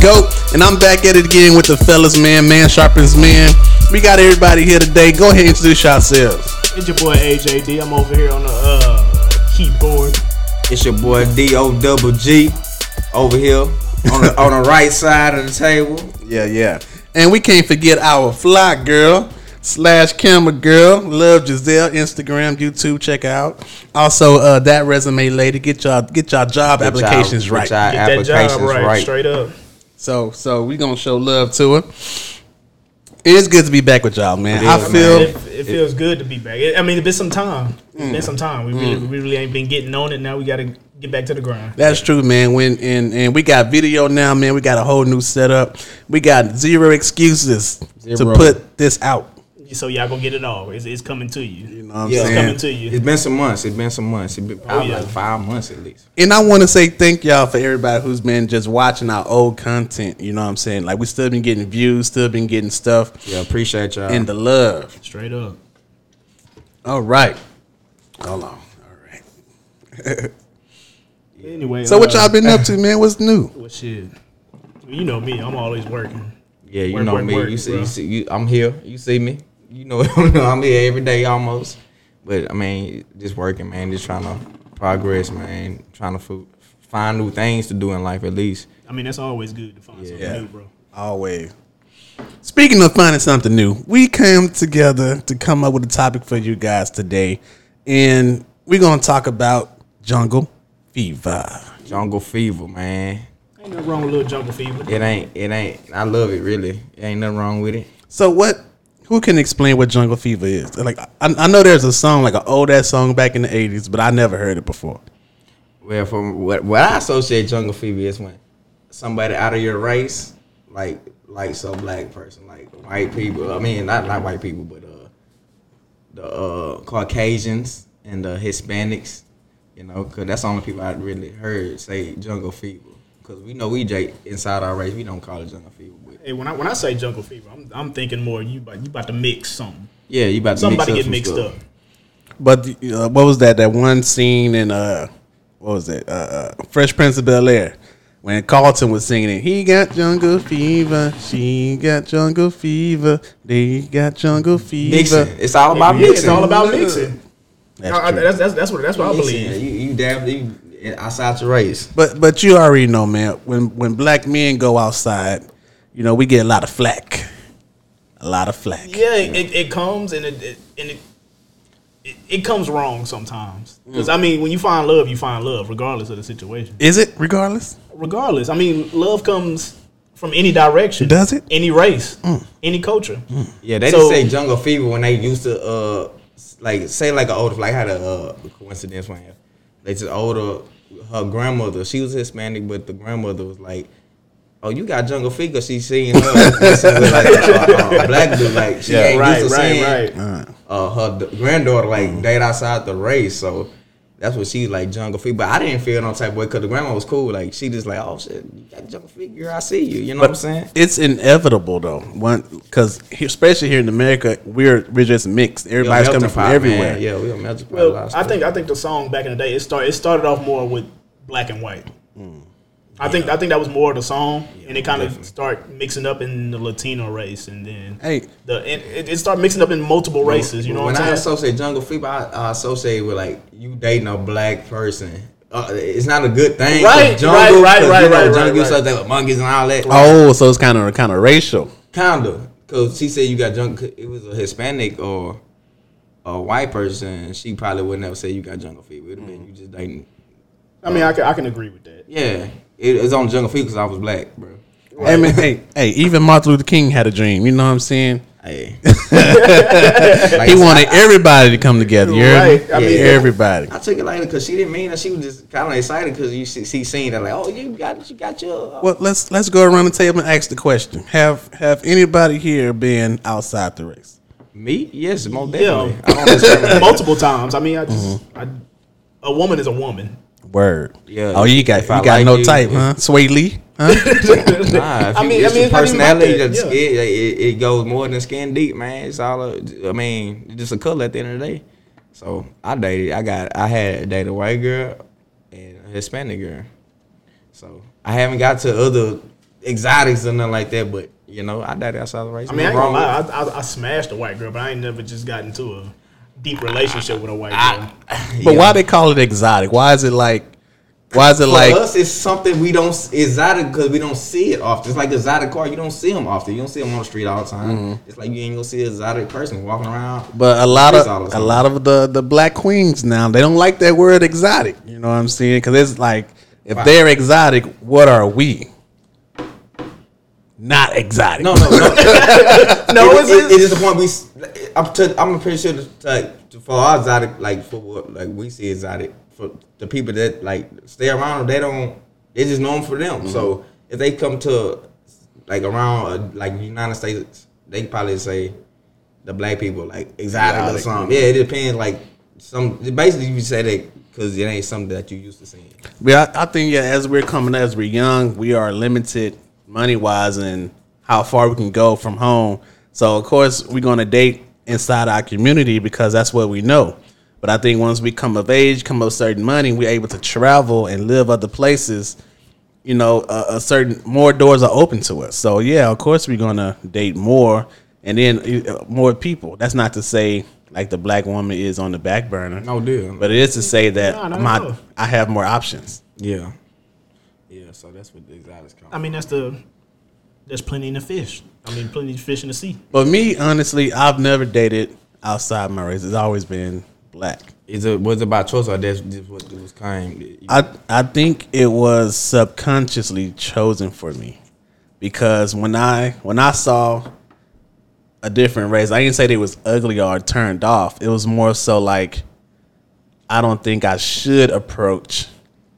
GOAT, and I'm back at it again with the fellas, man. Man sharpens man. We got everybody here today. Go ahead and introduce yourselves. It's your boy AJD. I'm over here on the uh, keyboard. It's your boy D O double G over here on the on the right side of the table. Yeah, yeah. And we can't forget our fly girl slash camera girl. Love Giselle. Instagram, YouTube, check out. Also, uh, that resume lady. Get y'all get y'all job Get y'all- applications get right. y'all Get that applications job right, right. straight up. So so we gonna show love to her. It's good to be back with y'all, man. It I is, feel It, it feels good to be back. It- I mean, it's been some time. It's been mm. some time. We really, mm. we really ain't been getting on it. Now we got to get back to the grind. that's true, man. When and and we got video now, man. We got a whole new setup. We got zero excuses to put this out. So y'all gonna get it all. It's, it's coming to you. You know what I'm Yeah. It's coming to you. It's been some months. It's been some months. It's been probably yeah. like five months at least. And I want to say thank y'all for everybody who's been just watching our old content. You know what I'm saying? Like we still been getting views, still been getting stuff, Yeah, appreciate y'all. and the love. Straight up. All right. Hold on. All right. Anyway. So what uh, y'all been up to, man? What's new? Well, shit. You know me. I'm always working. yeah, you Work, know work, me. work, you see, bro. you see, you, I'm here. You see me. You know, I'm here every day almost. But I mean, just working, man. Just trying to progress, man. Trying to fo- find new things to do in life at least. I mean, that's always good to find something new, bro. Always. Speaking of finding something new, we came together to come up with a topic for you guys today, and we're gonna talk about jungle fever. Jungle fever, man. Ain't nothing wrong with a little jungle fever. It ain't. It ain't. I love it really. ain't nothing wrong with it. So what? Who can explain what jungle fever is? Like I, I know there's a song, like an old ass song back in the '80s, but I never heard it before. Well, from what what I associate jungle fever is when somebody out of your race, like like some black person, like white people. I mean, not not white people, but uh, the uh, Caucasians and the Hispanics. You know, cause that's the only people I really heard say jungle fever. Cause we know we J inside our race, we don't call it jungle fever. But Hey, when I when I say jungle fever, I'm, I'm thinking more you about you about to mix something. yeah, you about to mix. Somebody mix get some mixed stuff. up. But uh, what was that? That one scene in uh, what was it? Uh, uh, Fresh Prince of Bel Air. When Carlton was singing it, he got jungle fever, she got jungle fever, they got jungle fever. Mixing. It's all about Yeah, mixing. It's all about mixing. That's I- I- that's, that's, that's what that's what I Mixing. believe. You you damn you outside your race. But but you already know, man. When when black men go outside, you know we get a lot of flack, a lot of flack. Yeah, it, it comes and it, it and it, it it comes wrong sometimes. Because I mean, when you find love, you find love, regardless of the situation. Is it regardless? Regardless, I mean, love comes from any direction. Does it? Any race, any culture. Yeah, they So- just say jungle fever when they used to uh like say like an older like I had a uh, coincidence when they just older her grandmother she was Hispanic but the grandmother was like oh you got jungle fever she seen her messing with like a, a black dude like she Yeah. ain't Right, used to right, seeing right. uh, her d- granddaughter like date outside the race so. That's what she like jungle fever, but I didn't feel no type of way because the grandma was cool. Like she just like, oh shit, you got jungle fever, girl, I see you. You know what I'm saying? It's inevitable though, one because especially here in America, we're we're just mixed. Everybody's We coming from melting pot, everywhere. Yeah, we're melting pot. a lot Well, I think I think the song back in the day it started it started off more with black and white. I think I think that was more of the song, and it kind of start mixing up in the Latino race, and then Hey, the and it, it started mixing up in multiple races. You know when what I I'm saying? associate jungle fever, I, I associate with like you dating a black person. Uh, it's not a good thing. Right, jungle, right, right, 'cause, right, you know, right, jungle right, you right. start thinking about monkeys and all that. oh, so it's kind of kind of racial. Kinda, cause she said you got jungle. It was a Hispanic or a white person. She probably would never say you got jungle fever. It'd have been you just dating. I mean, I can I can agree with that. Yeah, it was on jungle fever because I was black, bro. Hey, man, hey, hey, even Martin Luther King had a dream. You know what I'm saying? Hey, He wanted everybody to come together. You heard me? Right, I mean- everybody. I took it later because she didn't mean it. She was just kind of excited because you see, see seeing that like, oh, you got you got your. Well, let's let's go around the table and ask the question: Have have anybody here been outside the race? Me? Yes, most Yeah. definitely. I don't. Multiple times. I mean, I just mm-hmm. I, a woman is a woman. Word. Yeah. Oh, you got you got like no you, type, huh? Swae Lee, huh? Nah, if I you, mean- it's I mean, your it's personality. like that, just yeah. it, it, it goes more than skin deep, man. It's all. A, I mean, just a color at the end of the day. So I dated. I got. I had dated a white girl and a Hispanic girl. So I haven't got to other exotics or nothing like that. But you know, I dated outside the race. I mean, I ain't Nothing gonna lie. I, I, I smashed a white girl, but I ain't never just gotten to a deep relationship with a white girl. I- But yeah. why they call it exotic? Why is it like? Why is it For like? us, it's something we don't exotic because we don't see it often. It's like exotic car, you don't see them often. You don't see them on the street all the time. Mm-hmm. It's like you ain't gonna see an exotic person walking around. But a lot of a lot of the the black queens now they don't like that word exotic. You know what I'm saying? Because it's like if Why? they're exotic, what are we? Not exotic. No, no, no. No, it, it's, it, it is the point we. I'm, to, I'm pretty sure to, like, for our exotic, like for what like we see exotic for the people that like stay around them, they don't. They just known for them. So if they come to like around uh, like United States, they probably say the black people like exotic, or something. Yeah, it depends. Like some basically you say that because it ain't something that you used to seeing. I, I think yeah, as we're coming as we're young, we are limited money wise and how far we can go from home. So of course we're gonna date inside our community because that's what we know. But I think once we come of age, come of certain money, we're able to travel and live other places. You know, a, a certain more doors are open to us. So yeah, of course we're gonna date more and then uh, more people. That's not to say like the black woman is on the back burner. No deal. But it is to say that No, no, my no. I have more options. yeah, yeah. So that's what the exotics come. I mean, that's the there's plenty in the fish. I mean, plenty of fish in the sea. But me, honestly, I've never dated outside my race. It's always been black. Is it was it by choice or that's just what it was kind? I I think it was subconsciously chosen for me because when I when I saw a different race, I didn't say they was ugly or turned off. It was more so like I don't think I should approach.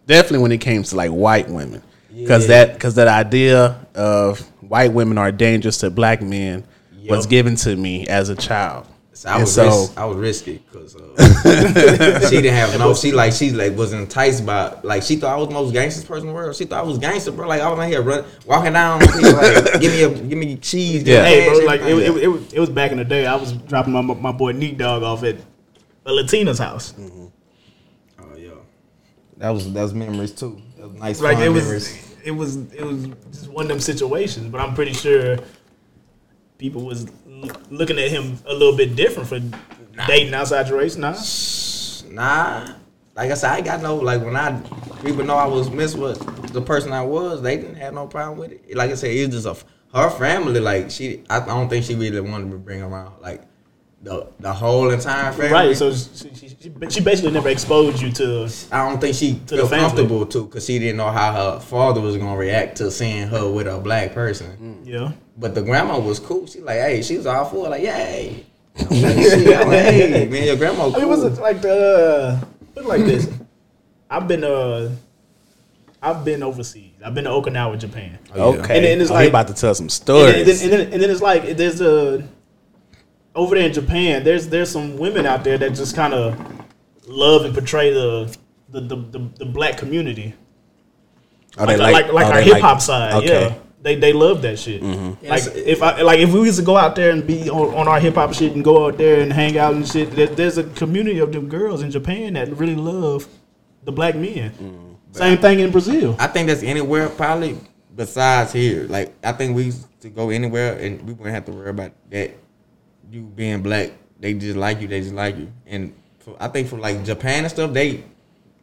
Definitely when it came to like white women, because Yeah. that because that idea of white women are dangerous to black men was given to me as a child. So I was so- ris- I was risky because uh, she didn't have no. She like she like was enticed by like she thought I was the most gangster person in the world. She thought I was gangster, bro. Like I was out here run, walking down, people like give me a give me cheese. Yeah. Hey, bro, like it, it, it, was- it was back in the day. I was dropping my my boy Neat Dog off at a Latina's house. Yeah, that was that was memories too. That was nice. Like fun it was, memories. it was, it was just one of them situations. But I'm pretty sure people was l- looking at him a little bit different for dating outside your race. Nah, Nah, like I said, I got no like when I people know I was miss with the person I was, they didn't have no problem with it. Like I said, it was just a her family. Like she, I don't think she really wanted to bring around like the the whole entire family. right. So she, she, she, she basically never exposed you to. I don't think she the felt comfortable too, cause she didn't know how her father was gonna react to seeing her with a black person. Yeah, But the grandma was cool. She like, hey, she was all for it, like, yay. I'm like, I'm like, hey, man, your grandma cool. I mean, was it like the put it like this? I've been uh, I've been overseas. I've been to Okinawa, Japan. Okay, And then it's oh, like- he about to tell some And stories. then, and, then, and, then, and then it's like there's a over there in Japan. There's there's some women out there that just kind of love and portray the the, the, the, the black community, Oh, like they like, like, oh, our hip hop side. Okay. Mm-hmm. Yeah, they they love that shit. Like if I like if we was to go out there and be on, on our hip hop shit and go out there and hang out and shit, there, there's a community of them girls in Japan that really love the black men. Mm. Same thing in Brazil. I think that's anywhere probably besides here. Like I think we used to go anywhere and we wouldn't have to worry about that. You being black, they just like you. They just like you. And for, I think for like Japan and stuff, they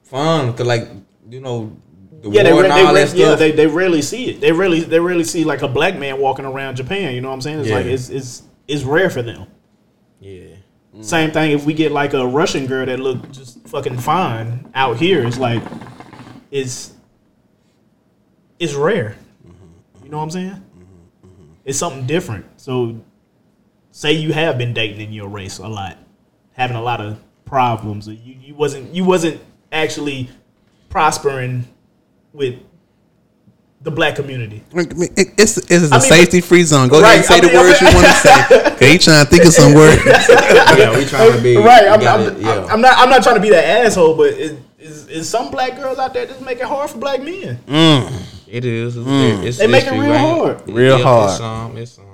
fun because like you know the Yeah, they, war re- and they, all re- that yeah, they they rarely see it. They really they rarely see like a black man walking around Japan. You know what I'm saying? It's Yeah. like it's it's it's rare for them. yeah. Same thing if we get like a Russian girl that look just fucking fine out here. It's like it's it's rare. You know what I'm saying? Mm-hmm. Mm-hmm. Mm-hmm. It's something different. So say you have been dating in your race a lot, having a lot of problems. or You you wasn't you wasn't actually prospering with the black community. I mean, it- It's it's a I mean, safety free zone. Go Right, ahead and say I the mean, I words mean- you want to say. Okay, you trying to think of some words. yeah, we trying to be right. I'm, I'm, yeah. I'm not. I'm not trying to be that asshole, but is, is, is some black girls out there just make it hard for black men? It is. It's, Mm. it's, They it's make it real ain't hard. Real It's hard. it's some, it's some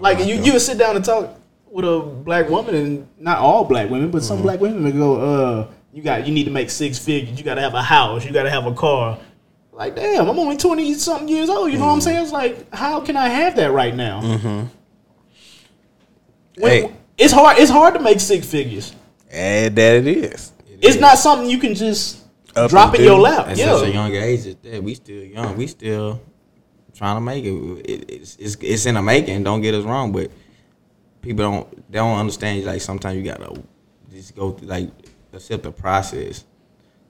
Like you, you would sit down and talk with a black woman, and not all black women, but Mm-hmm. some black women would go, "Uh, you got, you need to make six figures. You got to have a house. You got to have a car." Like, damn, I'm only twenty something years old. You know what I'm saying? It's like, how can I have that right now? When- Hey. it's hard. It's hard to make six figures. And that it is. It's not something you can just Up drop in your lap. At Yeah, such a young age, we still young. We still trying to make it. it it's, it's it's in the making. Don't get us wrong, but people don't they don't understand. Like sometimes you gotta just go through, like accept the process.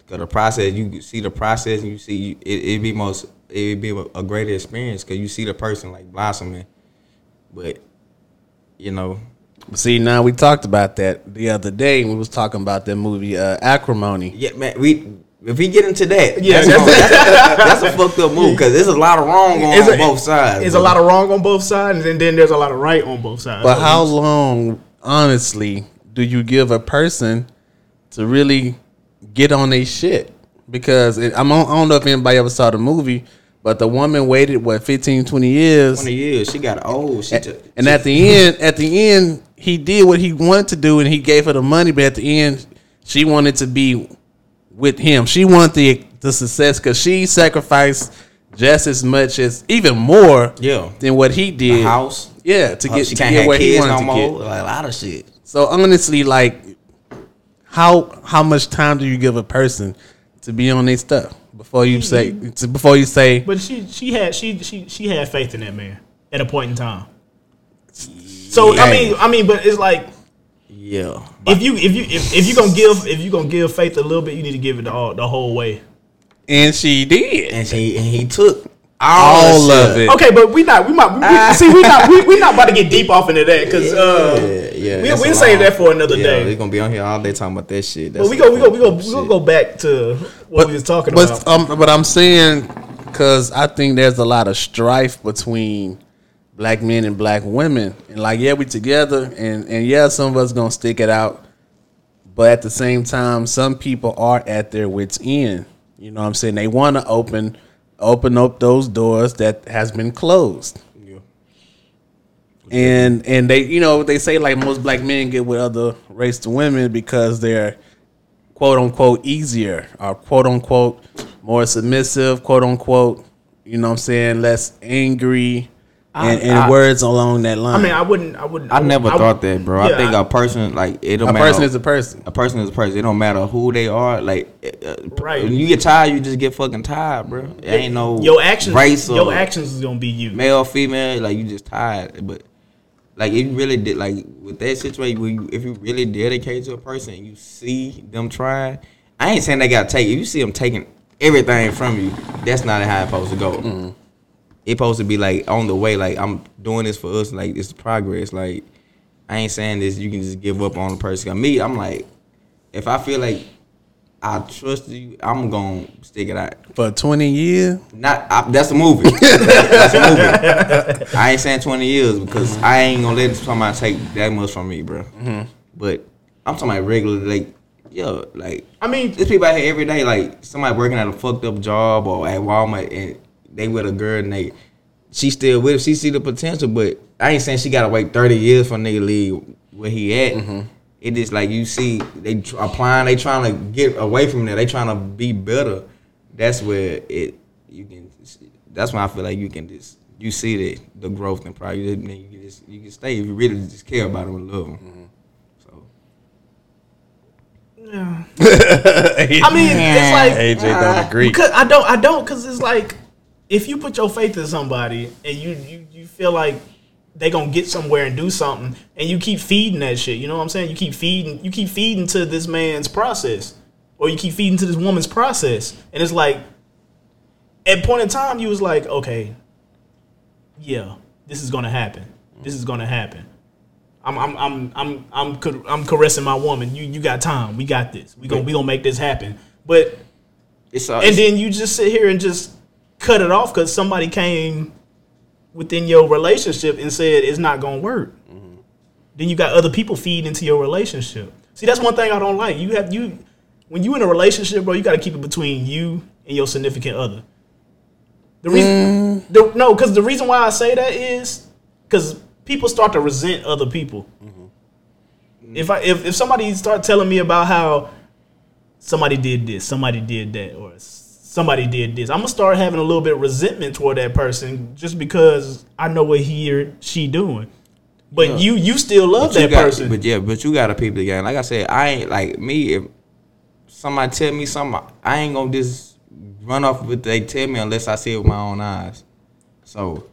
Cause the process, you see the process, and you see it. It be most it be a greater experience because you see the person like blossoming. But you know, See, now we talked about that the other day. We was talking about that movie uh, Acrimony. yeah, man. We if we get into that, Yeah, that's, that's, that's a fucked up move because there's a lot of wrong on, It's a- both sides. There's a lot of wrong on both sides, and then there's a lot of right on both sides. But how long, honestly, do you give a person to really get on their shit? Because it, I'm on, I don't know if anybody ever saw the movie, but the woman waited what 15, 20 years, Twenty years, she got old. She took, and at the end, at the end, he did what he wanted to do, and he gave her the money. But at the end, she wanted to be with him. She wanted the the success because she sacrificed just as much as even more Yeah. than what he did. the house. Yeah, to get she to can't get have where he kids wanted no to more. get. Like a lot of shit. So honestly, like, how how much time do you give a person to be on their stuff before you say to, before you say But she she had she she she had faith in that man at a point in time. So I mean I mean, but it's like Yeah. if you if you if, if you gonna give if you gonna give faith a little bit, you need to give it the, all, the whole way. and she did And she and he took all the of it. Okay, but we not we might we, see we not we, we not about to get deep off into that because uh, Yeah, yeah. we that's we a save that for another yeah, day. We're gonna be on here all day talking about that shit. But we go we go we go we gonna go back to what we was talking but, about. Um, but I'm saying because I think there's a lot of strife between black men and black women, and like yeah, we together, and and yeah, some of us gonna stick it out, but at the same time, some people are at their wits end. You know what I'm saying? They want to open open up those doors that has been closed. Yeah. and and they you know they say like most black men get with other race to women because they're quote unquote easier or quote unquote more submissive quote unquote you know what i'm saying less angry and, and I- words along that line I mean, I wouldn't I wouldn't. I never would- thought that, bro. yeah, I think a person like it don't a matter. person is a person a person is a person. It don't matter who they are. Like, uh, Right. When you get tired, you just get fucking tired, bro. It ain't no your actions race or your actions is gonna be you. male, female. Like you just tired. But like if you really did, like with that situation, where you, if you really dedicate to a person and you see them trying, I ain't saying they got to take. If you see them taking everything from you, that's not how it's supposed to go. It's supposed to be like on the way. Like I'm doing this for us. Like it's progress. Like I ain't saying this. You can just give up on the person. 'Cause Me, I'm like, if I feel like I trust you, I'm gonna stick it out. for 20 years Not I, that's a movie. that's a movie. I ain't saying twenty years because I ain't gonna let somebody take that much from me, bro. Mm-hmm. But I'm talking about regular, like yo, like I mean, there's people out here every day, like somebody working at a fucked up job or at Walmart and they with a girl and they she still with him. She see the potential, but I ain't saying she gotta wait thirty years for a nigga leave where he at. Mm-hmm. It is like you see they applying, they trying to get away from that. They trying to be better. That's where it you can. That's why I feel like you can just you see the the growth and probably you can just you can stay if you really just care about them and love them. Mm-hmm. So Yeah I mean, it's like AJ don't agree I don't, I don't, cause it's like if you put your faith in somebody and you you you feel like they gonna get somewhere and do something, and you keep feeding that shit. You know what I'm saying? You keep feeding, you keep feeding to this man's process, or you keep feeding to this woman's process, and it's like at point in time you was like, okay, yeah, this is gonna happen. This is gonna happen. I'm I'm I'm I'm I'm I'm caressing my woman. You you got time. We got this. We gonna we gonna make this happen. But it's and then you just sit here and just cut it off because somebody came within your relationship and said it's not gonna work. Then you got other people feeding into your relationship. See, that's one thing I don't like. You have you when you in a relationship, bro. You got to keep it between you and your significant other. The reason, mm. the, no, because the reason why I say that is because people start to resent other people. Mm-hmm. If I if, if somebody start telling me about how somebody did this, somebody did that, or somebody did this. I'm gonna start having a little bit of resentment toward that person just because I know what he or she doing. But Yeah. you you still love But that got- person. But yeah, but you gotta peep the game. Like I said, I ain't like me. If somebody tell me something, I ain't gonna just run off with they tell me unless I see it with my own eyes. So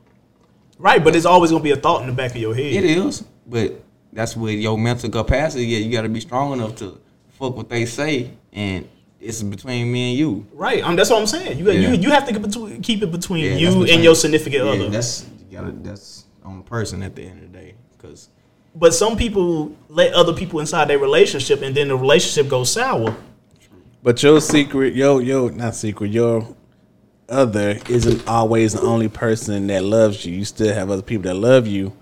right, but it's always gonna be a thought in the back of your head. it is, but that's with your mental capacity. Yeah, you gotta be strong enough to fuck what they say, and it's between me and you. Right. Um, that's what I'm saying. You Yeah. you you have to keep, between, keep it between Yeah, you that's and your significant Yeah, other. that's you gotta that's on the person at the end of the day, because But some people let other people inside their relationship, and then the relationship goes sour. But your secret, yo, yo, not secret, your other isn't always the only person that loves you. You still have other people that love you,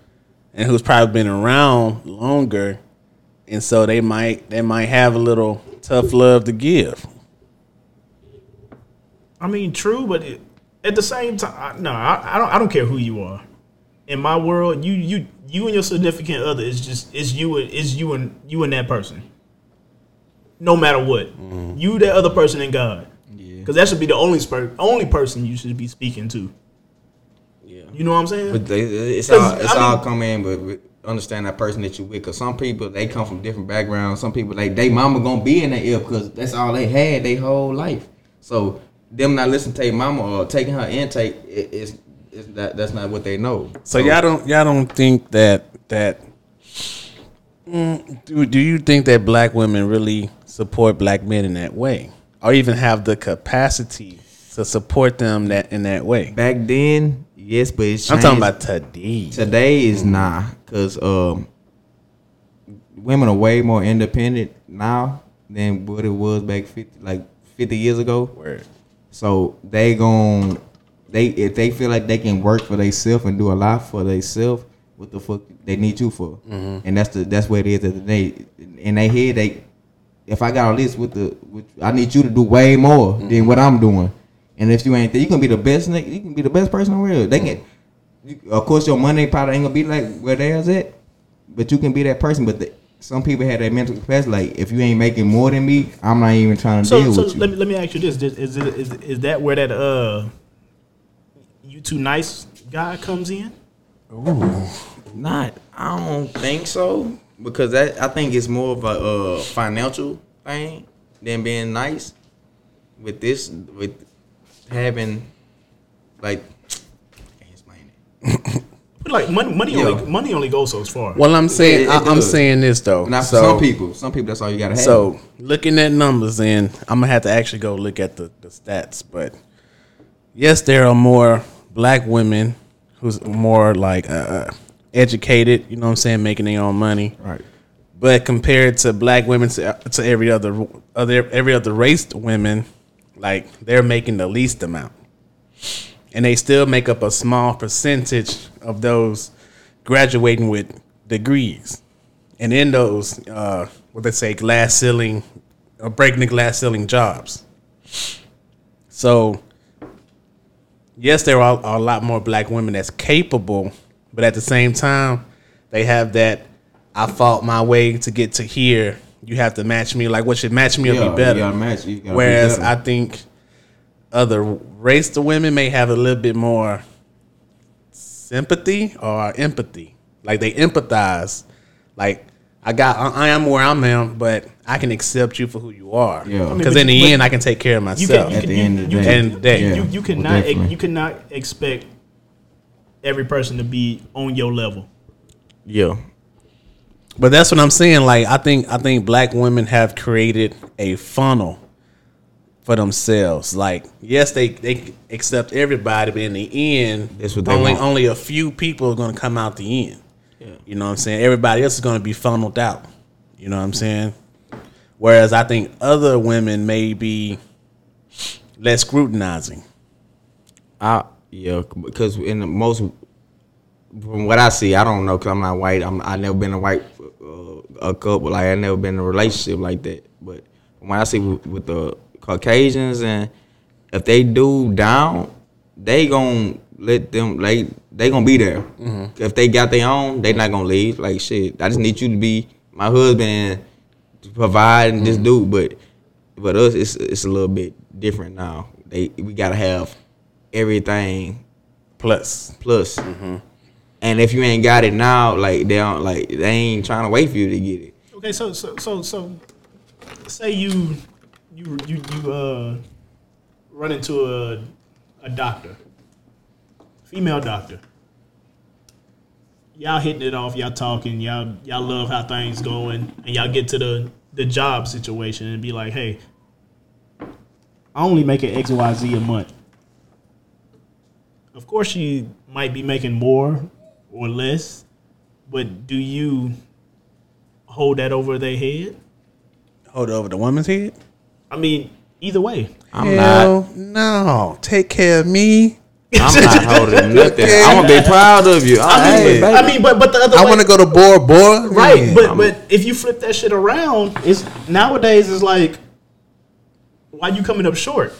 and who's probably been around longer, and so they might they might have a little tough love to give. I mean, true, but it, at the same time, I, no, I, I don't. I don't care who you are. In my world, you you you and your significant other is just is you and is you and you and that person. No matter what, mm-hmm. you that other person and God, yeah, because that should be the only spur, only person you should be speaking to. yeah. You know what I'm saying? But they, it's all it's I all mean- come in, but understand that person that you with. Cause some people they come from different backgrounds. Some people like they mama gonna be in their ear because that's all they had their whole life. So them not listening to their mama or taking her intake is is that that's not what they know. So y'all don't y'all don't think that that mm, do do you think that black women really support black men in that way, or even have the capacity to support them that in that way? back then, yes, but it's I'm talking about today. Today is nah, cause um, women are way more independent now than what it was back fifty like fifty years ago. Word. So they gon' they if they feel like they can work for themselves and do a lot for themselves, what the fuck they need you for? Mm-hmm. And that's the that's what it is at the day. In their head, they if I got a list with the with, I need you to do way more mm-hmm. than what I'm doing. And if you ain't there, you can be the best nigga. You can be the best person in the world. They can, you, of course, your money probably ain't gonna be like where theirs at, but you can be that person. But the, some people have that mental capacity. Like if you ain't making more than me, I'm not even trying to So, deal so with you. let me let me ask you this: Is is, it- is is that where that uh, you too nice guy comes in? Oh, not, I don't think so because that I think it's more of a uh, financial thing than being nice. With this, with having like, I can't explain it. But like money, money Yeah. only money only goes so far. Well, I'm saying It- it I, I'm saying this though. Not so, some people. Some people, that's all you gotta have. So looking at numbers, and I'm gonna have to actually go look at the, the stats. But yes, there are more black women who's more like uh, educated. You know what I'm saying, making their own money. right, But compared to black women to, to every other other every other race women, like they're making the least amount, and they still make up a small percentage of those graduating with degrees, and in those uh, what they say glass ceiling or breaking the glass ceiling jobs. So yes, there are a lot more black women that's capable, but at the same time, they have that I fought my way to get to here. You have to match me. Like what should match me will Yeah, be better. match, gotta be Whereas better. I think other race to women may have a little bit more sympathy or empathy. Like they empathize. Like I got, I I am where I'm at, but I can accept you for who you are. Yeah. I mean, Because in the you- end, I can take care of you myself. can, you At can, the you, end of the day. can- End day. you, Yeah, you well, cannot definitely. you cannot expect every person to be on your level. yeah, But that's what I'm saying. Like I think I think black women have created a funnel for themselves. Like yes, they they accept everybody, but in the end, That's what only want. only a few people are going to come out the end. You know what I'm saying? Everybody else is going to be funneled out. You know what I'm saying? Whereas I think other women may be less scrutinizing. I yeah because in the most from what I see, I don't know because I'm not white. I'm I never been a white uh, a couple like I never been in a relationship like that. But when I see with, with the Caucasians and if they do down, they gon' let them like they gonna be there. Mm-hmm. If they got their own, they not gonna leave. Like shit, I just need you to be my husband and to provide and just mm-hmm. do. But but us, it's it's a little bit different now. they we gotta have everything Plus, plus. Mm-hmm. And if you ain't got it now, like they don't like they ain't trying to wait for you to get it. Okay, so so so so say you you you you uh run into a a doctor, female doctor. Y'all hitting it off, y'all talking, y'all y'all love how things going, and y'all get to the the job situation and be like, hey, I only make an X Y Z a month. Of course, she might be making more or less, but do you hold that over their head? hold it over the woman's head. I mean, either way. I'm not. No. Take care of me. I'm not holding nothing. I'm gonna be proud of you. I mean, Hey, I mean, but but the other I way, want to go to Bora Bora. right. Yeah. But but if you flip that shit around, it's nowadays it's like, why you coming up short?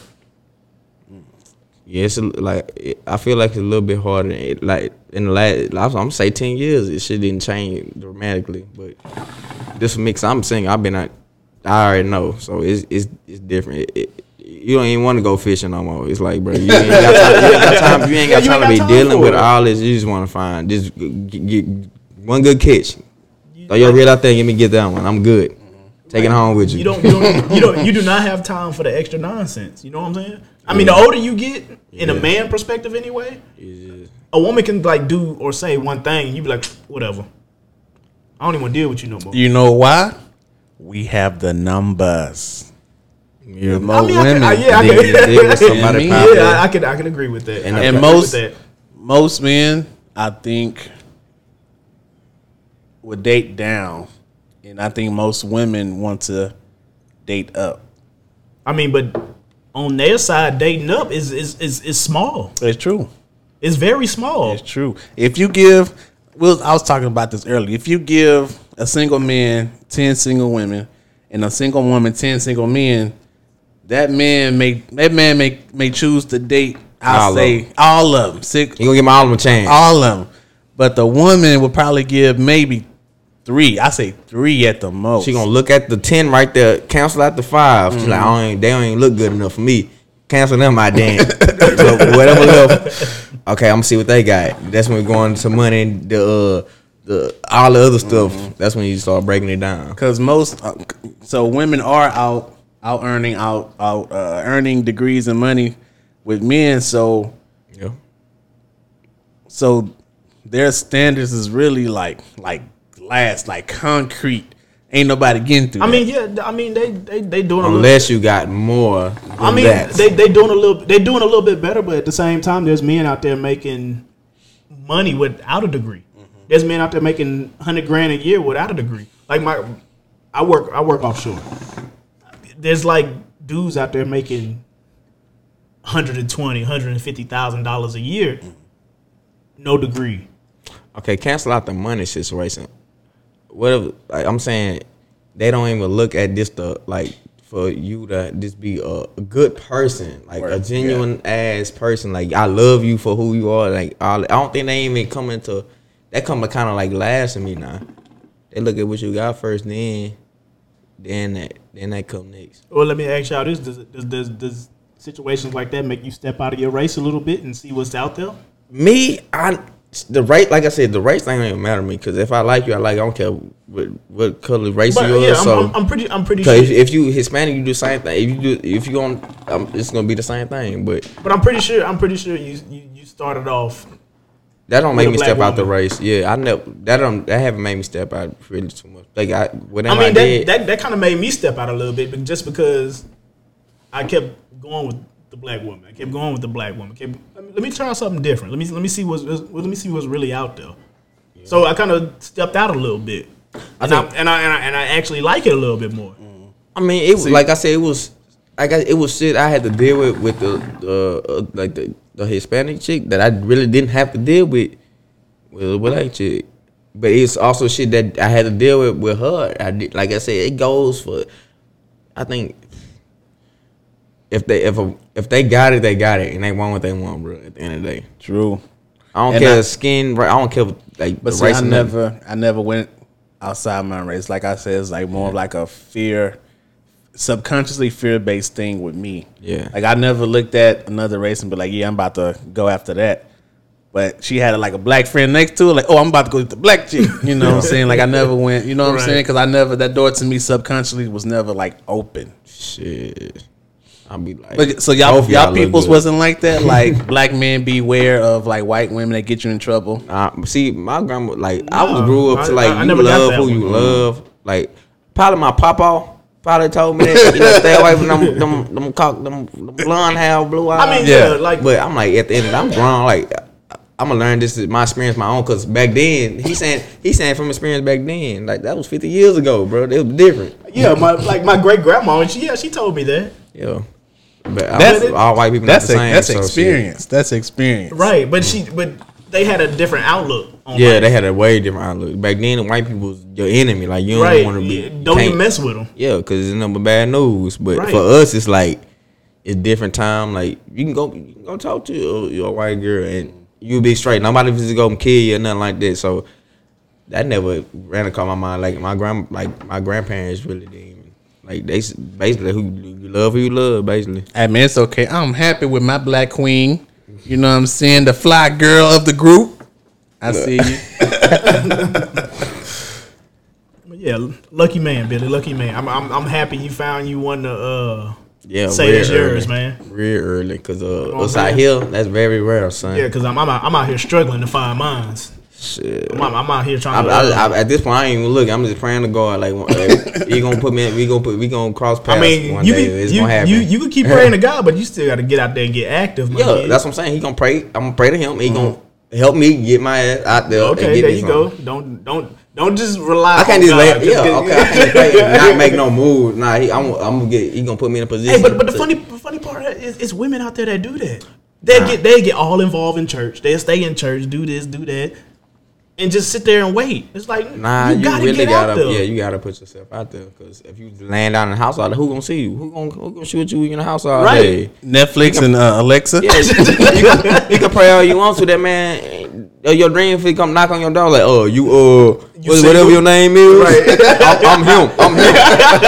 Yeah, it's a, like it, I feel like it's a little bit harder. It, like in the last, I'm gonna say ten years, it shit didn't change dramatically. But this mix I'm saying, I've been, at, I already know, so it's it's it's different. It, it, you don't even want to go fishing no more. It's like, bro, you ain't got time. You ain't got time, ain't got you time ain't to got be time dealing with it. all this. You just want to find just get, get one good catch. Throw your reel out there, give me get that one. I'm good. Mm-hmm. Take it home with you. You don't you don't you don't you do not have time for the extra nonsense. You know what I'm saying? I mean, the older you get, in a man perspective, anyway, It's a woman can like do or say one thing, and you be like, whatever. I don't even want to deal with you no more. You know why? We have the numbers. Yeah. The more I mean, I women. can, I, yeah, I can, you deal with somebody Yeah. I, I can, I can agree with that. And I and most that. most men, I think, would date down, and I think most women want to date up. I mean, but on their side, dating up is is is, is small. It's true. It's very small. It's true. If you give, well, I was talking about this earlier. If you give a single man ten single women and a single woman ten single men, that man may that man may may choose to date. I'll of say them. all of them, six, You gonna give my all of them a chance. all of them. But the woman would probably give maybe three. I say three at the most. She gonna look at the ten right there, cancel out the 5 She's like, mm-hmm. I don't, they don't even look good enough for me. Cancel them out then. so whatever left. Okay, I'm gonna see what they got. That's when we go into money, the uh, the all the other stuff. That's when you start breaking it down. because most uh, so women are out out earning out out uh, earning degrees and money with men. So Yeah. so their standards is really like like glass, like concrete. Ain't nobody getting through. I that. mean, yeah. I mean, they they they doing a little. Unless you got more. I mean, that. they they doing a little. They doing a little bit better, but at the same time, there's men out there making money without a degree. Mm-hmm. There's men out there making hundred grand a year without a degree. Like my, I work I work offshore. There's like dudes out there making 120, 150,000 dollars a year, mm-hmm. no degree. Okay, cancel out the money situation. Whatever, like I'm saying, they don't even look at this the like for you to just be a, a good person, like a Word, genuine ass person. Like I love you for who you are. Like all, I don't think they even come into that come to kind of like last to me now. They look at what you got first, then then that then that come next. Well, let me ask y'all this: Does does does, does situations like that make you step out of your race a little bit and see what's out there? Me, I the race, like I said, the race thing don't matter to me because if I like you, I like. I don't care what what color race But you yeah, are. I'm, so I'm, I'm pretty. I'm pretty Cause if, sure. if you Hispanic, you do the same thing. If you do, if you going, um, it's gonna be the same thing. But But I'm pretty sure. I'm pretty sure you you, you started off. that don't make me step out the race. Yeah, I never. That don't. That haven't made me step out really too much. Like I, whatever I I, mean, did. that that, that kind of made me step out a little bit, but just because I kept going with the black woman, I kept going with the black woman. Kept, let, me, try something different. Let me let me see what's let me see what's really out there. So I kind of stepped out a little bit, and I, and I and I and I actually like it a little bit more. I mean, it was like I said, it was. I got it was shit I had to deal with with the the uh, like the, the Hispanic chick that I really didn't have to deal with with a black chick. But it's also shit that I had to deal with with her. I did, like I said, it goes for. I think if they if a, if they got it, they got it, and they want what they want, bro. At the end of the day, true. I don't And care I- skin. right? I don't care like But see. I nothing. never, I never went outside my race. Like I said, it's like more of like a fear. subconsciously fear based thing with me. Yeah. Like I never looked at another race and be like, yeah, I'm about to go after that. But she had like a black friend next to her, like, oh, I'm about to go with the black chick. You know what I'm saying? Like I never went. You know what Right. I'm saying? Because I never that door to me subconsciously was never like open. Shit. I'll be like, But so y'all both y'all, people's wasn't like that. Like black men beware of like white women that get you in trouble. Uh, see, my grandma, like, I was grew up to like I- I you never love that who you love. Like, probably my papa probably told me that. You know, stay away from them, them, them, cock, them, them blonde hair, blue eyes. I mean, Yeah. yeah, like But I'm like, at the end, of the- I'm grown. Like, I'm gonna learn this is my experience, my own. Cause back then, he saying he saying from experience back then, like that was 50 years ago, bro. It was different. yeah, my like my great grandma, and she yeah, she told me that. Yeah. But That's- all, all white people That's not the a, same. that's so shit. experience. That's experience. Right, but she but they had a different outlook. on Yeah, life. they had a way different outlook. Back then, the white people was your enemy. Like you don't right. want to be. don't even mess with them. Yeah, because it's number bad news. But Right. for us, it's like it's different time. Like you can go, you can go talk to your, your white girl and you be straight. Nobody just gonna kill you or nothing like that. So that never ran across my mind. Like my grand, like my grandparents really didn't. Even, like they basically who you love, who you love, basically. Hey man, it's okay. I'm happy with my black queen. You know what I'm saying? The fly girl of the group. I see you. Yeah, lucky man, Billy, lucky man. I'm I'm, I'm happy you found you one to uh Yeah, say real it's yours, early. man. Real early, cause uh, on, us out here, that's very rare, son. Yeah, because I'm, I'm out, I'm out here struggling to find mines. Shit. I'm, out- I'm out here I, trying to. I, I, at this point, I ain't even look. I'm just praying to God. Like, like he gonna put me. We gonna put. We gonna cross paths I mean, one you day. can it's you, gonna happen. you you can keep praying to God, but you still got to get out there and get active. Yeah, kid. that's what I'm saying. He gonna pray. I'm gonna pray to him. He gonna uh-huh. help me get my ass out there. and okay. get There you something. go. Don't don't don't just rely. I can't just God. lay. Yeah, okay. I can't not make no move. Nah, he, I'm, I'm gonna get. He gonna put me in a position. Hey, but but the to- funny funny part is, it's women out there that do that. They get they get all involved in church. They stay in church, do this, do that, and just sit there and wait. It's like Nah, you, you, gotta really get gotta, out there. yeah, you gotta put yourself out there because if you laying down in the house all day, who gonna see you? Who gonna who gonna shoot you in the house all Right. day? Netflix and uh, Alexa. Yeah, you, can, you can pray all you want to. That man, uh, your dream if he come knock on your door like, oh, you uh, what- single? whatever your name is, Right. I'm, I'm him. I'm him.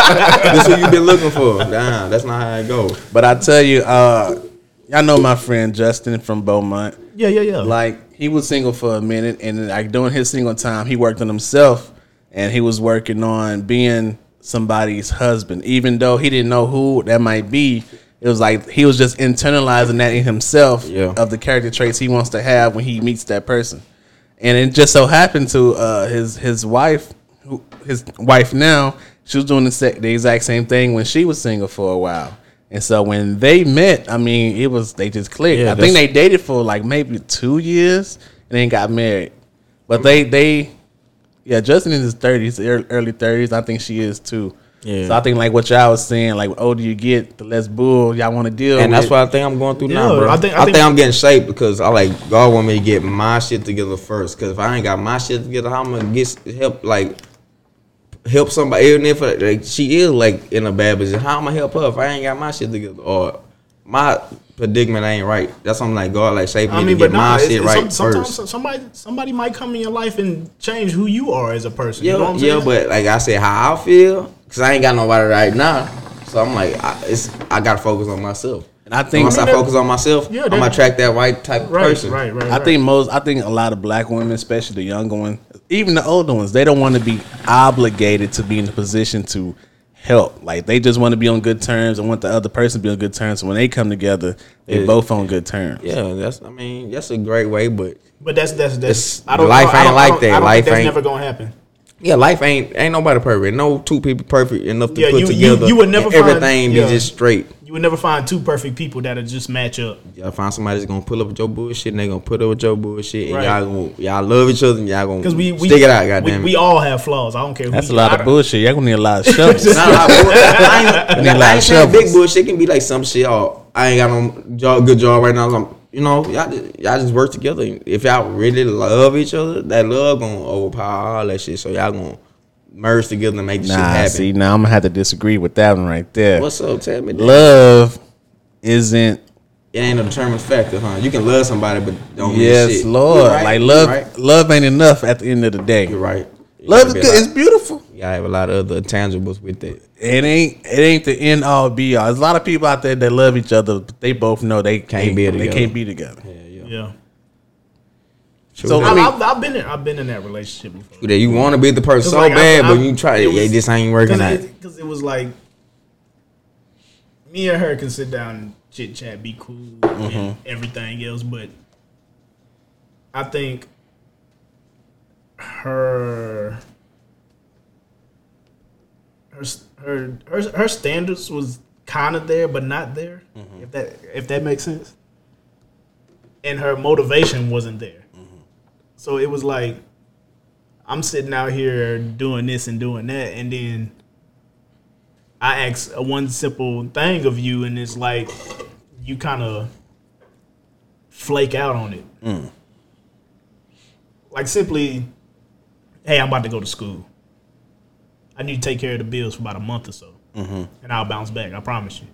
That's who you been looking for. Damn, that's not how it go. But I tell you, uh, y'all know my friend Justin from Beaumont. yeah, yeah, yeah. Like he was single for a minute, and like during his single time, he worked on himself, and he was working on being somebody's husband, even though he didn't know who that might be. It was like he was just internalizing that in himself Yeah. of the character traits he wants to have when he meets that person. And it just so happened to uh, his his wife, who, his wife now, she was doing the, the exact same thing when she was single for a while. And so when they met, I mean, it was they just clicked. Yeah, I think they dated for like maybe two years and then got married. But they they yeah, Justin in his thirties, early thirties. I think she is too. Yeah. So I think like what y'all was saying, like the older you get, the less bull y'all want to deal And with. that's what I think I'm going through now, bro. I I think- think, I I think- think I'm getting shaped because I like God want me to get my shit together first. Because if I ain't got my shit together, how I'm gonna get help like help somebody? Even if like, she is like in a bad position, how I'm gonna help her if I ain't got my shit together or my predicament ain't right? That's something like God like shape me I to mean, get but my nah, it's, shit right some, sometimes first. somebody somebody might come in your life and change who you are as a person. Yeah, you know what I'm yeah, saying? but like I said, how I feel, cause I ain't got nobody right now. So I'm like, I, it's I gotta focus on myself. And I think once I, I mean, that- focus on myself, Yeah, I'm gonna attract that right type of right, person. right, right, I think most, I think a lot of black women, especially the younger ones, even the older ones, they don't want to be obligated to be in a position to help. Like they just want to be on good terms and want the other person to be on good terms. So when they come together, they Yeah. both on good terms. Yeah, that's I mean that's a great way, but But that's that's that's. It's- I don't. life I don't, ain't like I don't, that. I don't Life think that's ain't- never gonna happen. yeah, life ain't ain't nobody perfect. No two people perfect enough to Yeah, put you- you- together. you would never and find- everything yeah. be just straight. You would never find two perfect people that'll just match up. Y'all find somebody that's gonna pull up with your bullshit, and they gonna put up with your bullshit, and Right. y'all gonna y'all love each other, and y'all gonna Because we, we stick it out. we, Goddamn we it. all have flaws. I don't care. Who That's a lot of bullshit. Y'all gonna need a lot of shovels. Not a lot of bull- I ain't, need a I ain't saying big shovels. bullshit. It can be like some shit. Oh, I ain't got no job, good job right now. I'm, you know, y'all just, y'all just work together. If y'all really love each other, that love gonna overpower all that shit. So y'all gonna merge together and make this shit Nah, happen. see, now I'm gonna have to disagree with that one right there. What's up? Tell me. that. Love isn't. It ain't a determined factor, huh? You can love somebody, but don't Yes, shit. Lord. Right, Like love, right. love ain't enough at the end of the day. You're right. You Love is good. a It's beautiful. You gotta have a lot of other tangibles with it. It ain't. It ain't the end all be all. There's a lot of people out there that love each other, but they both know they Can't they, be They can't be together. Yeah, yeah. Yeah. True So, that. I I've, mean- I've, I've been in, I've been in that relationship before. that you want to be the person so like, bad, I- but you try. it Yeah, this ain't working out. Because it, was like me and her can sit down and chit chat, be cool, Mm-hmm. and everything else. But I think her her her her, her standards was kind of there, but not there. Mm-hmm. If that if that makes sense. And her motivation wasn't there. Mm-hmm. So it was like I'm sitting out here doing this and doing that, and then I ask a one simple thing of you, and it's like you kind of flake out on it. Like simply, hey, I'm about to go to school. I need to take care of the bills for about a month or so, and I'll bounce back. I promise you.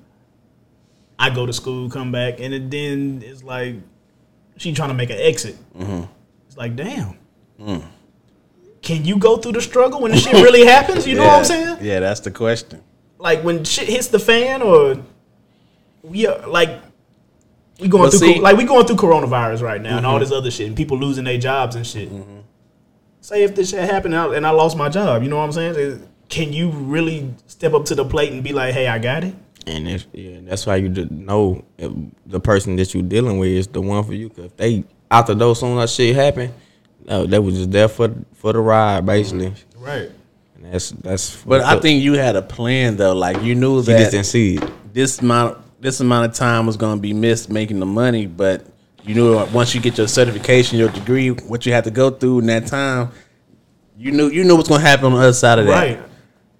I go to school, come back, and it, then it's like she trying to make an exit. It's like, damn. Can you go through the struggle when the shit really happens? You know what I'm saying? Yeah, that's the question. Like when shit hits the fan, or we are like we going Well, through see- Mm-hmm. like we going through coronavirus right now and all this other shit, and people losing their jobs and shit. Say if this shit happened and I- and I lost my job, you know what I'm saying? Can you really step up to the plate and be like, "Hey, I got it"? And if, yeah, that's why you know the person that you're dealing with is the one for you. Cause if they out those door soon as shit happened, no, they was just there for for the ride basically. Right. And that's that's. But I up. think you had a plan though. Like you knew you just didn't that see it. this amount this amount of time was going to be missed making the money, but you knew once you get your certification, your degree, what you had to go through in that time, you knew you knew what's going to happen on the other side of that. Right.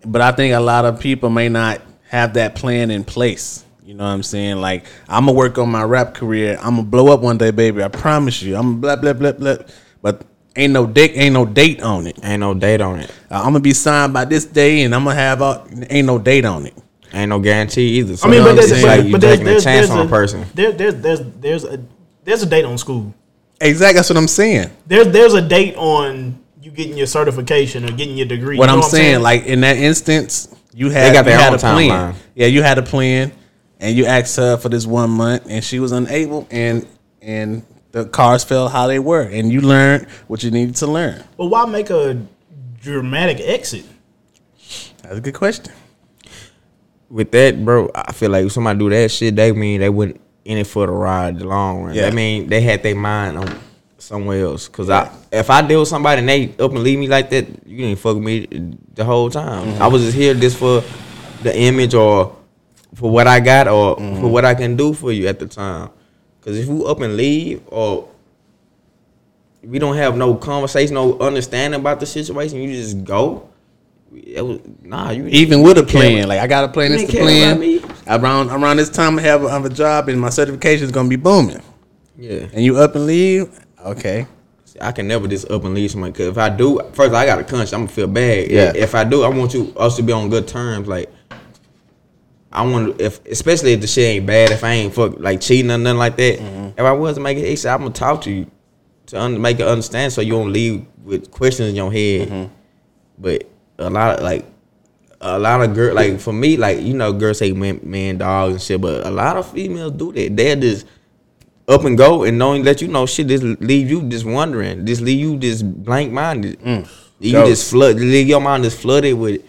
But I think a lot of people may not have that plan in place. You know what I'm saying? Like I'm gonna work on my rap career. I'm gonna blow up one day, baby. I promise you. I'm blah blah blah blah. But ain't no date, ain't no date on it. Ain't no date on it. Uh, I'm gonna be signed by this day, and I'm gonna have all, ain't no date on it. Ain't no guarantee either. So I mean, you know but what I'm there's, saying? but, like you but there's, taking there's, a chance there's on a person. There, there's there's there's a there's a date on school. Exactly, that's what I'm saying. There's there's a date on you getting your certification or getting your degree. What You know I'm saying, like in that instance, you had got you had own a plan. timeline. Yeah, you had a plan, and you asked her for this one month, and she was unable, and and the cars fell how they were, and you learned what you needed to learn. but why make a dramatic exit? That's a good question. with that, bro, I feel like if somebody do that shit, they mean they went in it for the ride, the long run. Yeah. That mean they had their mind on somewhere else. Cause I, if I deal with somebody and they up and leave me like that, you didn't fuck with me the whole time. Mm-hmm. I was just here just for the image or for what I got or for mm-hmm. what I can do for you at the time. Cause if you up and leave or we don't have no conversation, no understanding about the situation, you just go. It was, nah, you Even with a plan, like I got a plan. This the didn't care about plan. Around around this time, I have, I have a job, and my certification is gonna be booming. Yeah. And you up and leave? Okay. I can never just up and leave somebody. Cause if I do, first I got a conscience. I'm gonna feel bad. Yeah. If I do, I want you us to be on good terms. Like, I want if, especially if the shit ain't bad. If I ain't fuck like cheating or nothing like that. Mm-hmm. If I was to make it exit, I'm gonna talk to you to un- make it understand, so you don't leave with questions in your head. Mm-hmm. But a lot of like. A lot of girl, like for me, like you know, girls say man, man, dogs and shit, but a lot of females do that. They're just up and go and knowing let you know shit just leave you just wondering just leave you just blank minded mm. you Ghost. just flood leave your mind just flooded with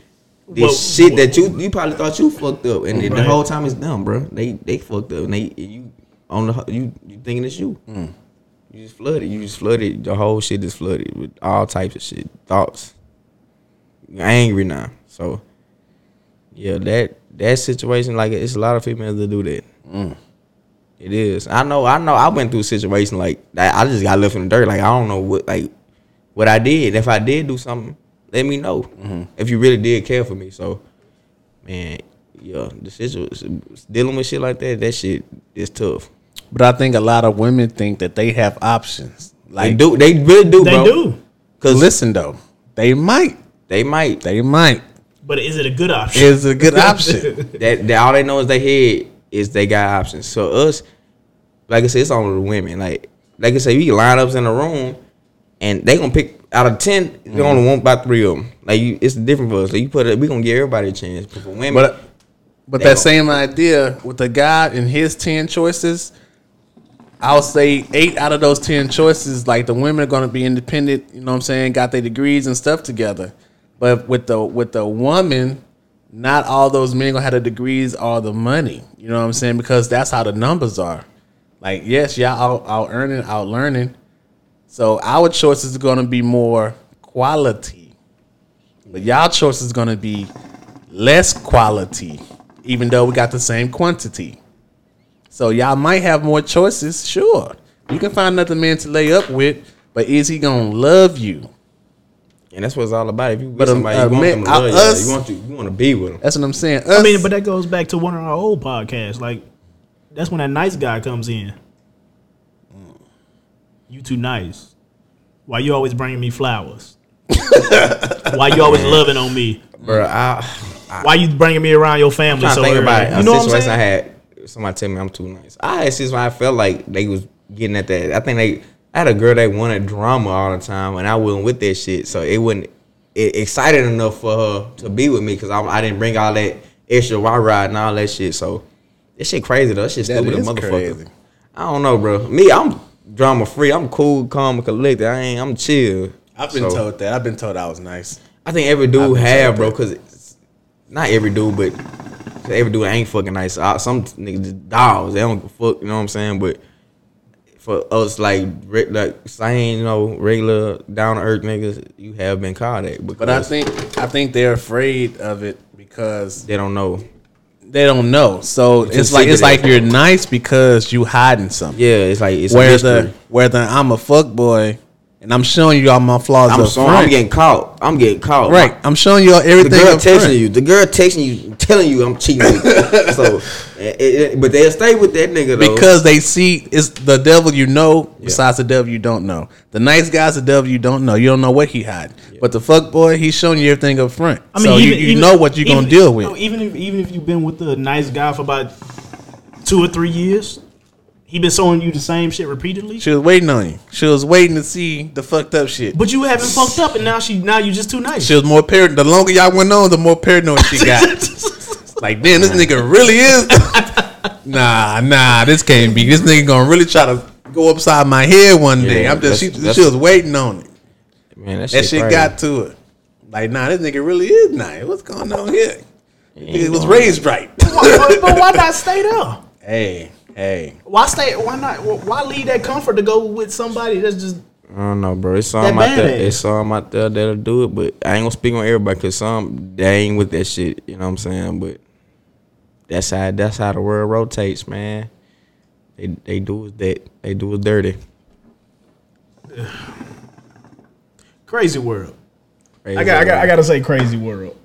this Well, shit that you you probably thought you fucked up and then the whole time it's them bro they they fucked up and they you on the you you thinking it's you hmm. you just flooded you just flooded the whole shit is flooded with all types of shit thoughts you're angry now so yeah that that situation like it's a lot of females that do that hmm. it is. I know. I know. I went through a situation like that. I just got left in the dirt. Like I don't know what like what I did. If I did do something, let me know. Mm-hmm. If you really did care for me. So, man, yeah, the situation dealing with shit like that. That shit is tough. But I think a lot of women think that they have options. They Like, do. They really do. They bro. do, Cause listen though, they might, they might. they might. but is it a good option? Is a good option. that, that all they know is they head is they got options. So us, like I said, it's on the women. Like like I said, we line ups in the room, and they gonna pick out of ten. They mm-hmm. only want about three of them. Like you, it's different for us. Like you put it, we gonna give everybody a chance. But for women, But but that same idea with the guy and his ten choices, I'll say eight out of those ten choices, like the women are gonna be independent. You know what I'm saying? Got their degrees and stuff together. But with the with the woman, not all those men gonna have the degrees or the money. You know what I'm saying? Because that's how the numbers are. Like yes, y'all out, out earning, out learning. So our choice is gonna be more quality. But y'all choice is gonna be less quality, even though we got the same quantity. So y'all might have more choices, sure. You can find another man to lay up with, but is he gonna love you? and that's what it's all about. If you with But, um, somebody, uh, you want man, them to uh, love you. us- You want to, you want to be with them. That's what I'm saying. I mean, but that goes back to one of our old podcasts. Like, that's when that nice guy comes in. You too nice. Why you always bringing me flowers? Why you always loving on me? Bro, I, Why you bringing me around your family trying so to think early? about You know what I'm situation I had. Somebody tell me I'm too nice. I had since when I felt like they was getting at that. I think they. I had a girl that wanted drama all the time, and I wasn't with that shit. So it wasn't it excited enough for her to be with me because I, I didn't bring all that extra wire ride and all that shit. So this shit crazy though. That shit That stupid as motherfucker. crazy. I don't know, bro. Me, I'm drama free. I'm cool, calm, and collected. I ain't. I'm chill. I've been So- told that. I've been told I was nice. I think every dude have, bro, because it's not every dude, but every dude ain't fucking nice. Uh, Some niggas just dogs. They don't fuck. You know what I'm saying? But for us, like re- like saying, you know, regular down to earth niggas, you have been called that. But I think I think they're afraid of it because they don't know. They don't know. So It's it's like it's like you're nice because you hiding something. Yeah, it's like it's a whether mystery. whether I'm a fuck boy and I'm showing you all my flaws I'm up so, front. I'm getting caught. I'm getting caught. right. I'm showing you all everything. The girl up front. texting you. The girl texting you, telling you I'm cheating. with you. so, it, it- but they'll stay with that nigga though. because they see it's the devil you know besides the devil you don't know. The nice guy's the devil you don't know. You don't know what he hide. But the fuck boy, he's showing you everything up front. I mean, so even, you, you even- know what you're even- gonna deal with. no, even if even if you've been with a nice guy for about two or three years, he been showing you the same shit repeatedly. She was waiting on you. She was waiting to see the fucked up shit. But you haven't fucked up, and now she now you just too nice. She was more paranoid. The longer y'all went on, the more paranoid she got. like, damn, this nigga really is. nah, nah, this can't be. This nigga gonna really try to go upside my head one day. I'm just she, that's- that's- she was waiting on it. man, that That shit, shit crazy. got to it. Like, nah, this nigga really is nice. What's going on here? ain't It was raised right. but, but why not stay there? hey, hey. Why stay? Why not? Why leave that comfort to go with somebody that's just I don't know, bro. It's some out there. It's some out there that'll do it, but I ain't gonna speak on everybody because some they ain't with that shit. You know what I'm saying? But that's how that's how the world rotates, man. They they do is that they do is dirty. crazy world? Crazy I got, I got, I got to say crazy world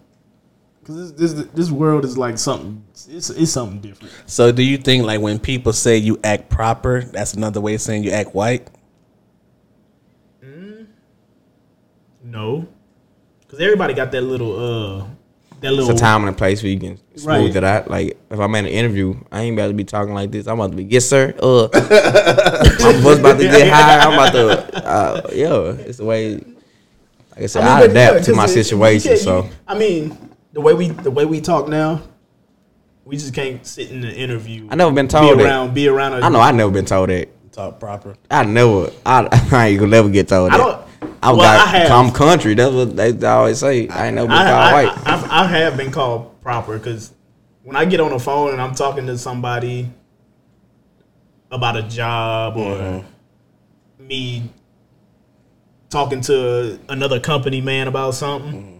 because this, this this world is like something. It's it's something different. So, do you think like when people say you act proper, that's another way of saying you act white? No, because everybody got that little uh that little It's a time and a place where you can smooth Right. it out. Like if I'm at an interview, I ain't about to be talking like this. I'm about to be yes sir. Uh, I'm about to get high. I'm about to uh, yeah. It's the way. Like I said, I, but adapt yeah, to my it- you situation. So you- I mean, the way we the way we talk now, we just can't sit in the interview. I never been be told that. around, be around. A, I know I never been told that. Talk proper. I never. I, I ain't gonna never get told I that. I'm, well, got, I. I'm country. That's what they always say. I ain't never been I, called I, white. I, I have been called proper because when I get on the phone and I'm talking to somebody about a job or Mm-hmm. me talking to another company man about something, Mm-hmm.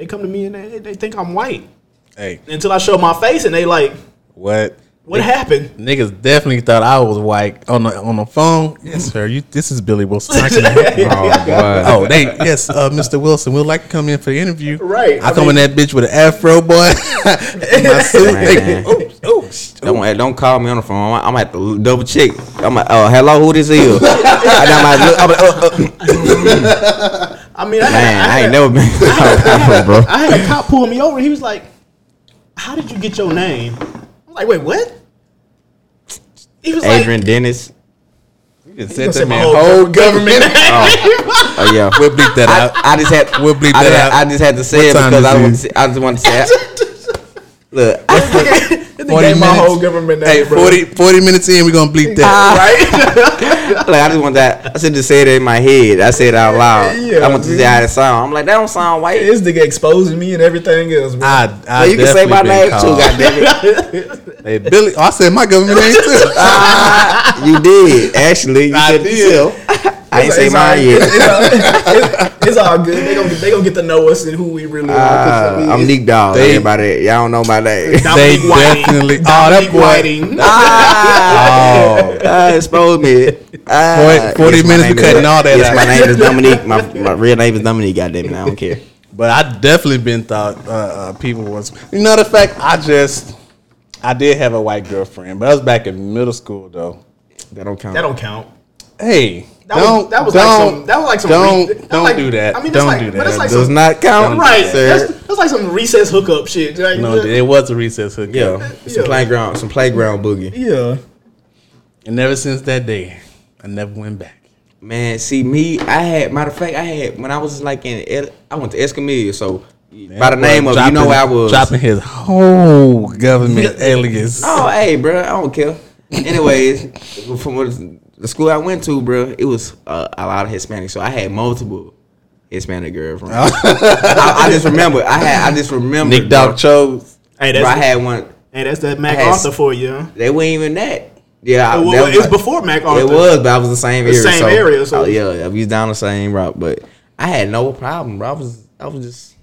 They come to me and they, they think I'm white Hey, until I show my face and they like, what? what happened? Niggas definitely thought I was white on the on the phone. Yes, sir. You. This is Billy Wilson. I can help you. oh Oh, they yes, uh, Mr. Wilson. We'd like to come in for the interview. Right, I, I come in that bitch with an afro, boy. my suit. Man. Oops, oops. Don't, don't call me on the phone. I'm, I'm at the double check. I'm like, oh, hello, who this is? I'm like, I'm like, uh, uh. I mean, I, man, had, I I, ain't never been called proper, bro. I had a cop pull me over. He was like, "How did you get your name?" I'm like, "Wait, what?" He was Adrian Dennis. You just He said that my man whole whole government. Oh, Oh yeah. We'll bleep that out. I, I just had. We'll bleep I that just, out. I just had to say What it because I, want to say, I just want to say. Look, I, They 40 gave my minutes. whole government Hey, name, bro. 40, 40 minutes in, we're gonna bleep that. right? like I just want that. I should just say it in my head. I said it out loud. Yeah, I want to say how it sound. I'm like that don't sound white. this nigga exposing me and everything else, bro. I, I Well, you can say my name been too. called. Goddamn it. Hey, Billy, oh, I said my government name too. Ah, you did actually. You I said did. Yourself. I ain't It's- say it's mine yet. It's, all, it's, it's all good. They gonna they gonna get to know us and who we really are. 'cause, I mean, Uh, I'm it's Neek Dog. They- Everybody, y'all don't know my name. They Dominique Whiting. definitely- oh, Dominique that boy- Whiting. ah, Oh, uh, expose me. Ah, 40 40 my minutes name of cutting all that Yes, out. my name is Dominique. My, my real name is Dominique. Goddamn it, I don't care. but I definitely been thought uh, uh, people was. You know the fact I just I did have a white girlfriend, but I was back in middle school though. That don't count. That don't count. Hey, That don't was, that was don't like some. That was like some. don't re- don't like- do that. I mean, that's don't like, do But that. that's like does some, not count. right. sir. That's, that's like some recess hookup shit. Like, no, it was a recess hookup. yeah, some Yeah. playground, some playground boogie. yeah. and ever since that day, I never went back. Man, see me, I had matter of fact, I had when I was like in, I went to Escamilla, so by the name boy of you know where I was. dropping his whole government alias. Oh, hey, bro, I don't care. Anyways, from what, the school I went to, bro, it was uh, a lot of Hispanic, so I had multiple Hispanic girlfriends. I, I just remember, I had, I just remember, Nick Dog chose. Hey, Bro, I had one. hey, that's that I Mac had Arthur for you. They weren't even that. Yeah, I- Well, that it was like- before MacArthur. It was, but I was the same The area. same so, area, so- oh, yeah, we was down the same route, but I had no problem, bro. I was, I was just.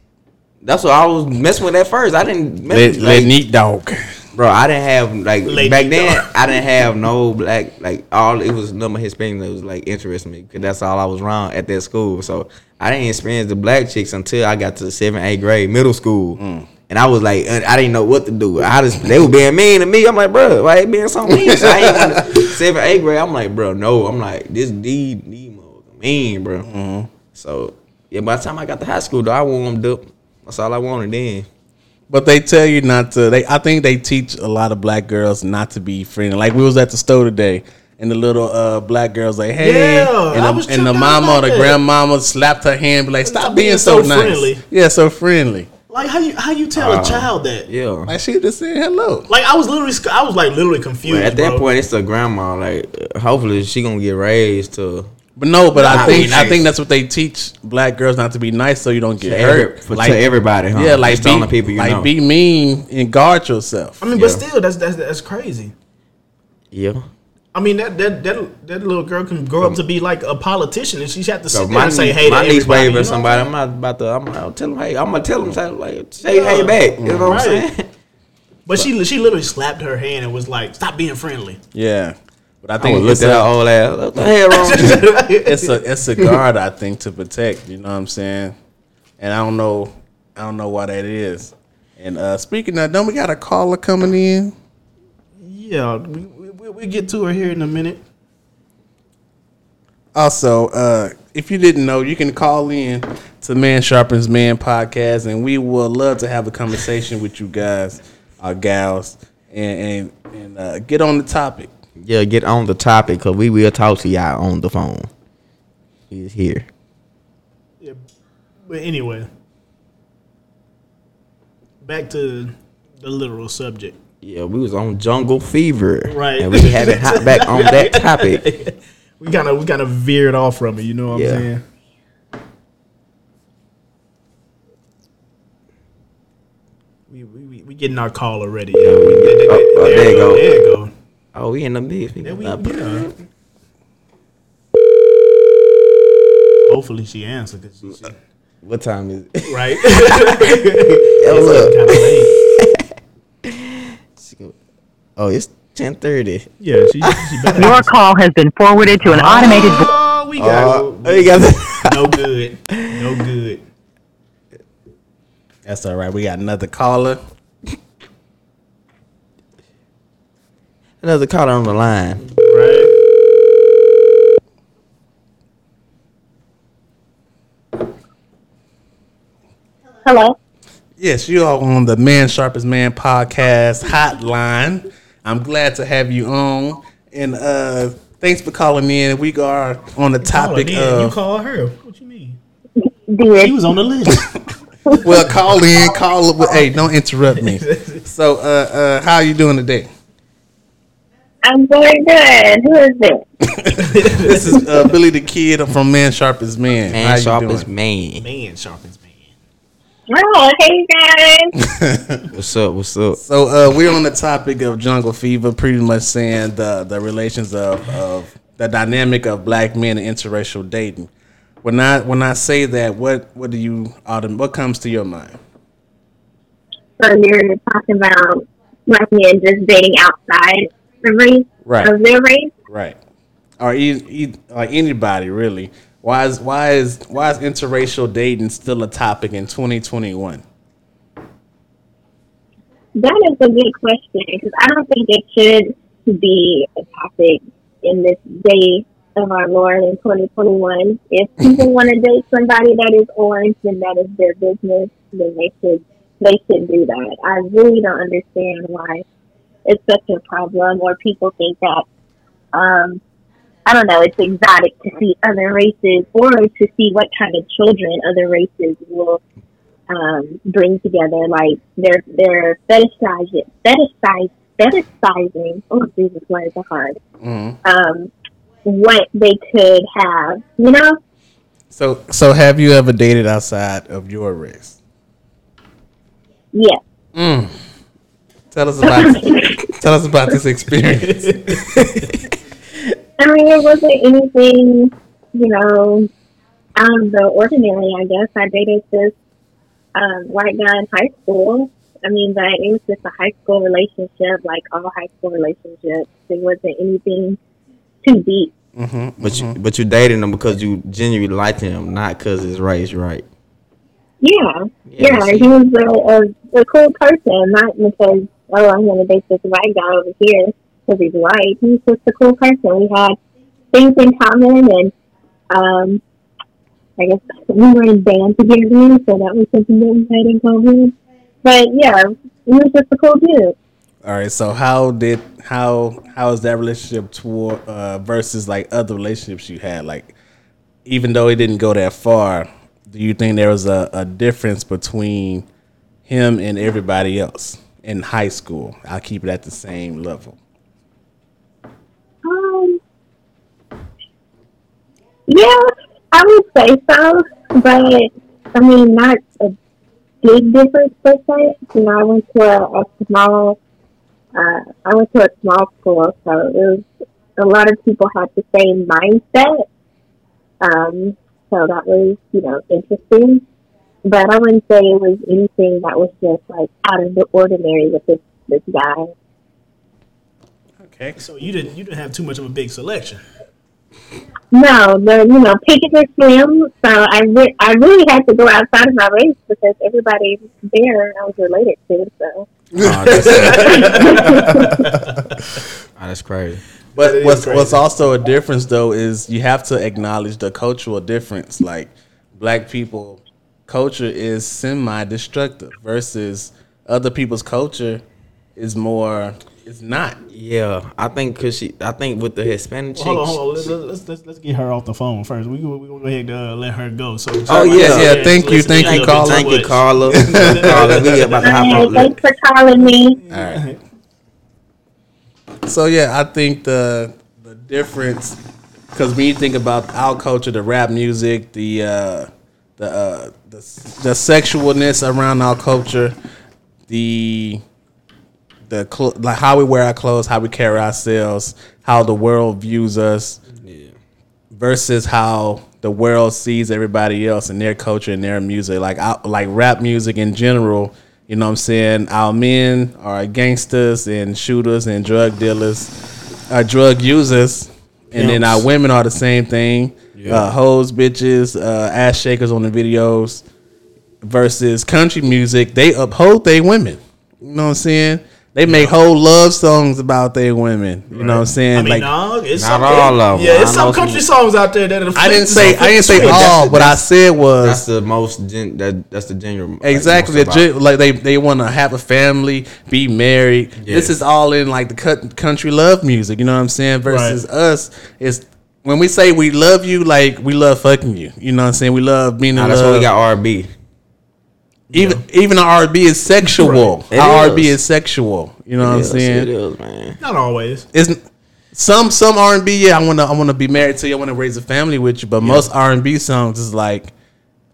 That's what I was messing with at first. I didn't mess Let, with, let like, Neat Dog. Bro. I didn't have like Lady back then. dog. I didn't have no black like all. It was number Hispanic that was like interesting me because that's all I was around at that school. So I didn't experience the black chicks until I got to the seventh, eighth grade, middle school. Mm. And I was like, I didn't know what to do. I just they were being mean to me. I'm like, bro, why they being so mean? So I ain't want to seventh, eighth grade. I'm like, bro, no. I'm like, this D D mean, bro. Mm-hmm. So yeah, by the time I got to high school, though, I warmed up. That's all I wanted then. But they tell you not to. They, I think they teach a lot of black girls not to be friendly. Like we was at the store today, and the little uh, black girls like, "Hey," Yeah, and, I the, was and the mama or the that. grandmama slapped her hand, be like, "Stop, Stop being, being so, so nice." friendly. Yeah, so friendly. Like how you how you tell a child that? Yeah. Like she just said hello. Like I was literally I was like literally confused. But at that bro. point, it's the grandma. Like, uh, hopefully, she gonna get raised to But no, but I think be I think that's what they teach black girls not to be nice, so you don't get to, hurt. every, for, to everybody. Huh? yeah, like Just telling be, the people you like know. be mean and guard yourself. I mean, but still, that's that's that's crazy. yeah. I mean, that that that that little girl can grow up to be like a politician, and she had to So sit there my and say, niece, "Hey, my to niece waving you know? somebody. I'm not about to. I'm gonna tell them. Hey, I'm gonna tell them. Say, like, say Yeah. hey back. You know what I'm Right. saying? But she she literally slapped her hand and was like, "Stop being friendly." Yeah, but I I think would look it's at her a, old ass. What the hell wrong? with you? it's a it's a guard I think to protect. You know what I'm saying? And I don't know I don't know why that is. And uh speaking of, don't we got a caller coming in? Yeah, we we, we we get to her here in a minute. Also, uh, if you didn't know, you can call in to Man Sharpens Man podcast, and we would love to have a conversation with you guys, our gals, and and, and uh, get on the topic. Yeah, get on the topic because we will talk to y'all on the phone. He's here. Yeah, but anyway, back to the literal subject. Yeah, we was on Jungle Fever. Right. And we haven't hot back on that topic. We kind of we kind of veered off from it. You know what Yeah. I'm saying? We, we, we, we getting our call already. Yeah, we, there, there- Oh, oh, there you go. There you go. Oh, we in the mix. We There we, got- yeah. Hopefully she answered because she, she, What time is it? right. Oh, look. kind of late. Oh, it's ten thirty. Yeah, she, she better. Your call has been forwarded to an oh, automated. vo- Oh, we got Oh, oh you got the- no good, no good. That's all right. We got another caller. Another caller on the line. Right. Hello. Yes, you are on the Man Sharpest Man podcast hotline. I'm glad to have you on, and uh, thanks for calling in. We are on the topic Calling in, you of call her. What you mean? She was on the list. Well, call in, call. Hey, don't interrupt me. So, uh, uh, how are you doing today? I'm very good. Who is it? This is uh, Billy the Kid from Man Sharp as Man. How Man you sharp as man. man sharpens man. Oh, hey guys. What's up? What's up? So uh, we're on the topic of jungle fever, pretty much saying the the relations of, of the dynamic of black men and interracial dating. When I when I say that, what what do you what comes to your mind? So you're talking about black men just dating outside the race Right. of their race? Right. Or e- like anybody really. Why is why is why is interracial dating still a topic in 2021? That is a good question because I don't think it should be a topic in this day of our Lord in 2021. If people want to date somebody that is orange, then that is their business. Then they should they should do that. I really don't understand why it's such a problem, or people think that um, I don't know, it's exotic to see other races or to see what kind of children other races will um, bring together. Like they're they're fetishizing, fetishize, fetishizing. Oh, Jesus, words are hard. Um, what they could have, you know? So so have you ever dated outside of your race? Yeah. Tell us about tell us about this experience. I mean, it wasn't anything, you know, out of the ordinary. I guess I dated this um, white guy in high school. I mean, but it was just a high school relationship, like all high school relationships. It wasn't anything too deep. Mm-hmm, But you but you dating him because you genuinely liked him, not because his race, right? Yeah, Yeah, yeah, he was a, a, a cool person, not because oh I'm gonna date this white guy over here because he's white. He's just a cool person. We had things in common, and um, I guess we were in band together, so that was something that we had in common. But yeah, he was just a cool dude. All right, so how did how how is that relationship toward uh, versus like other relationships you had? Like, even though it didn't go that far, do you think there was a, a difference between him and everybody else in high school? I'll keep it at the same level. Um, yeah, I would say so, but I mean, not a big difference per se. You know, I went to a, a small, uh, I went to a small school, so it was a lot of people had the same mindset. Um, so that was, you know, interesting. But I wouldn't say it was anything that was just like out of the ordinary with this this guy. Okay. So you didn't you didn't have too much of a big selection. No, the you know pickets are slim, so I re- I really had to go outside of my race because everybody there I was related to. So Oh, that's, oh, that's crazy. But what's crazy. what's also a difference though is you have to acknowledge the cultural difference. Like black people culture is semi destructive versus other people's culture is more it's not. Yeah, I think cause she, I think with the Hispanic chick. Hold on, hold on. Let's, let's, let's, let's get her off the phone first. We we gonna go ahead and uh, let her go. So Oh, yeah, yeah, thank you, thank you, Carla. Thank you, Carla. Carla, we about to hop on. thanks for calling me. All right. So yeah, I think the the difference because when you think about our culture, the rap music, the uh, the uh, the the sexualness around our culture, the the cl- like how we wear our clothes, how we carry ourselves, how the world views us, versus how the world sees everybody else and their culture and their music. Like I, like rap music in general, you know what I'm saying? Our men are gangsters and shooters and drug dealers, are drug users, and then our women are the same thing. Uh, hoes, bitches, uh, ass shakers on the videos. Versus country music, they uphold their women. You know what I'm saying? They make whole love songs about their women. You know what I'm saying? I mean, like no, it's Not some, all of 'em. Yeah, it's some country some- songs out there that are I didn't say I didn't say sweet. all. What I said was That's the most. Gen, that that's the genuine. exactly Like, the gen- like they they want to have a family, be married. Yes. This is all in like the cut, country love music. You know what I'm saying? Versus us, it's when we say we love you, like we love fucking you. You know what I'm saying? We love being in Nah, that's love. why we got R&B. even even our R&B is sexual. It Our R&B is. is sexual. You know what I'm Yes, saying? It is, man. Not always. It's some some R and B. Yeah, I wanna I wanna be married to you. I wanna raise a family with you. But most R and B songs is like,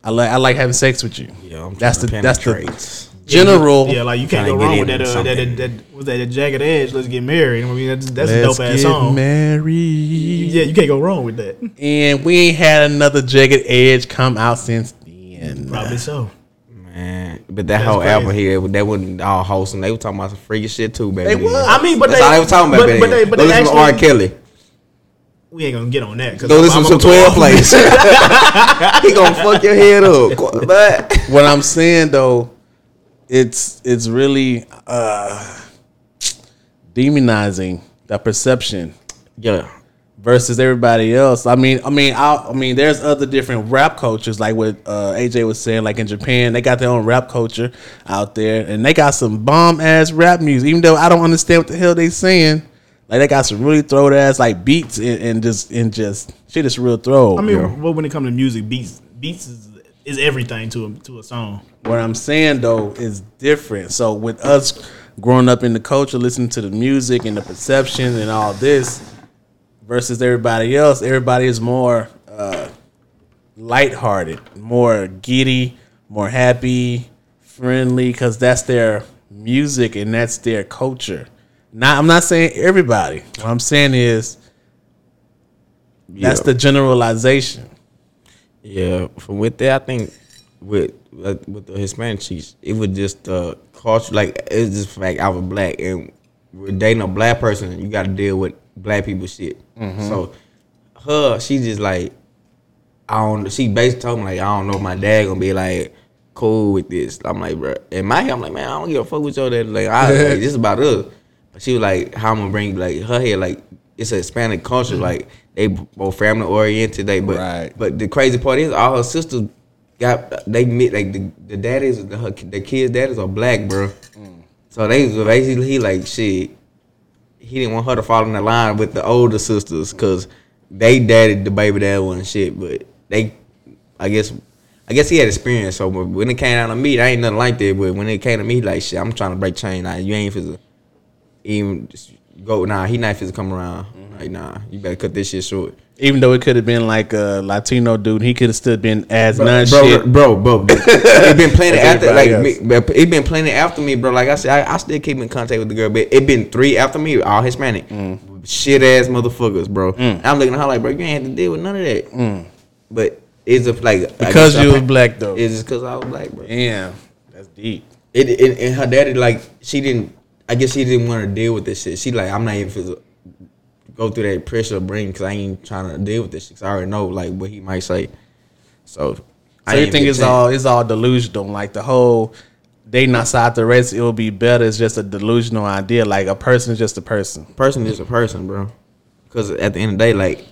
I like I like having sex with you. Yeah, I'm that's the trying that's the penetrate. General. Yeah, like you can't go wrong with that. Uh, that, something. that, that was that a jagged edge. Let's get married. I mean, that's, that's a Let's dope ass get song. married. Yeah, you can't go wrong with that. And we ain't had another jagged edge come out since then. Probably so. Man, but that That's whole crazy. album here, that wasn't all wholesome. They were talking about some freaky shit too, baby. They was. I mean, but That's they, all they were talking about, but, baby. but they, but Go they listen to R. actually, Kelly. we ain't gonna get on that. 'cause Go I'm- listen I'm to some gonna go 12 off. plays. he gonna fuck your head up. But What I'm saying though, it's it's really uh demonizing the perception yeah, versus everybody else. I mean, I mean, I, I mean, there's other different rap cultures, like what uh, AJ was saying. Like in Japan, they got their own rap culture out there, and they got some bomb ass rap music. Even though I don't understand what the hell they saying, like they got some really throw ass like beats and, and just and just shit is real throw. I mean, well, when it comes to music, beats beats is, is everything to a, to a song. What I'm saying though is different. So with us growing up in the culture, listening to the music and the perception and all this, versus everybody else, everybody is more uh, lighthearted, more giddy, more happy, friendly, because that's their music and that's their culture. Not, I'm not saying everybody. What I'm saying is that's Yeah. the generalization. Yeah. From with that, I think with like, with the Hispanic chicks, it was just uh culture. Like it's just fact I was black, and with dating a black person, you got to deal with black people shit. So her, she just like I don't. She basically told me like I don't know if my dad gonna be like cool with this. I'm like, bro. In my head, I'm like, man, I don't give a fuck with your dad. Like, I, like this is about us. But she was like, how I'm gonna bring like her head like it's a Hispanic culture. Like they both family oriented. They but Right. but the crazy part is all her sisters got they met like the the daddies the, her, the kids daddies are black, bro. So they was basically he like shit. He didn't want her to fall in the line with the older sisters because they dadded the baby dad and shit. But they, I guess, I guess he had experience. So when it came out to me, I ain't nothing like that. But when it came to me, like shit, I'm trying to break chain. Nah, you ain't even just go. Nah, he not finna come around. Like nah, you better cut this shit short. Even though it could have been like a Latino dude, he could have still been as bro, none bro, shit. bro, bro. It been playing it after, like me, it been playing it after me, bro. Like I said, I, I still keep in contact with the girl, but it been three after me, all Hispanic, mm. shit ass motherfuckers, bro. Mm. I'm looking at her like, bro, you ain't have to deal with none of that. Mm. But it's a like Because you I- was black though. It's just because I was black, bro. Damn, that's deep. It, it and her daddy like she didn't. I guess she didn't want to deal with this shit. She like I'm not even finna go through that pressure of brain because I ain't trying to deal with this shit. 'cause I already know like what he might say. So, So you think it's all it's all delusional? Like the whole dating outside the race, it will be better. It's just a delusional idea. Like a person is just a person. person is a person, bro. Because at the end of the day, like,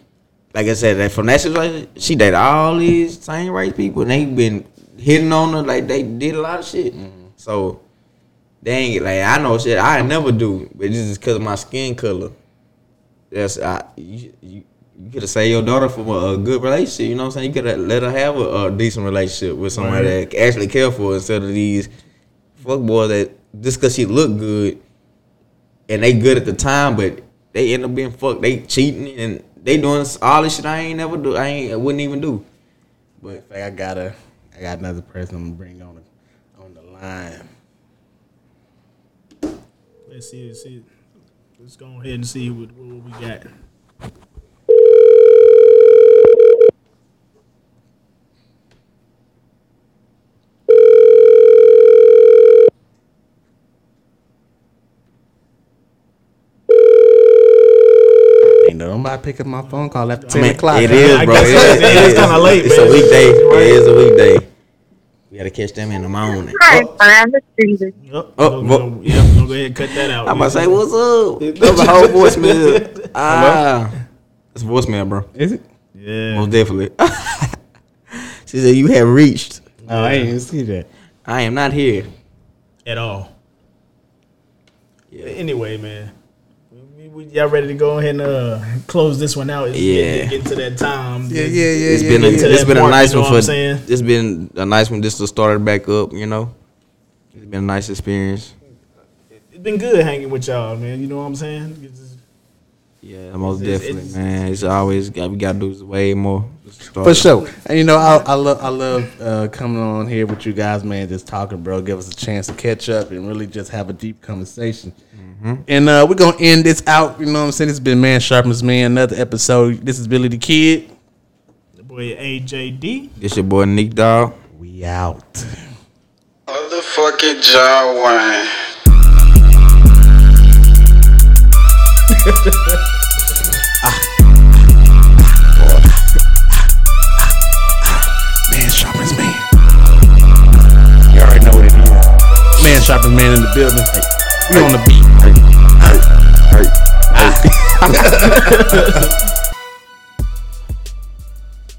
like I said, that from that situation, she dated all these same race people, and they been hitting on her like they did a lot of shit. Mm-hmm. So they ain't like I know shit I never do, but it's just because of my skin color. That's I you. you you could have saved your daughter from a, a good relationship. You know what I'm saying? You could have let her have a, a decent relationship with somebody Right. that actually care for her instead of these fuck boys that just because she look good and they good at the time, but they end up being fucked. They cheating and they doing all this shit I ain't never do. I ain't I wouldn't even do. But I got a, I got another person I'm gonna bring on the on the line. Let's see. Let's see. Let's go ahead and see what, what we got. Ain't nobody pick up my phone call after ten I mean, o'clock. It huh? is, I bro. It it's- is- it's kinda late, It's a weekday. It is a weekday. We gotta catch them in the morning. Hi, find the street. Oh, Oh, we're vo- gonna, yeah, we're gonna go ahead and cut that out. I'm gonna say, what's up? That was a whole voicemail. Ah, it's a voicemail, bro. Is it? Yeah. Most definitely. she said you have reached. Oh, I didn't see that. I am not here. At all. Yeah. Anyway, man. We we- we- y'all ready to go ahead and uh, close this one out? It's Yeah. Get, get to that time. Yeah, yeah, yeah. It's yeah, been a, yeah. to it's that been a mark, nice you know one for saying? it's been a nice one just to start it back up. You know, it's been a nice experience. It's been good hanging with y'all, man. You know what I'm saying? It's just- Yeah, most It's- definitely, it's- man. It's always got we got to do way more. Just For sure. And you know, I, I love I love uh, coming on here with you guys, man, just talking, bro. Give us a chance to catch up and really just have a deep conversation. And uh, we're gonna end this out. You know what I'm saying? It's been Man Sharpens Man, another episode. This is Billy the Kid. the boy AJD. This your boy Nick Dog. We out. Motherfucking John Wayne. Man Sharpens Man. You already know what it is. Man Sharpens Man in the building. We on the beat.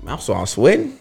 I'm so I'm sweating.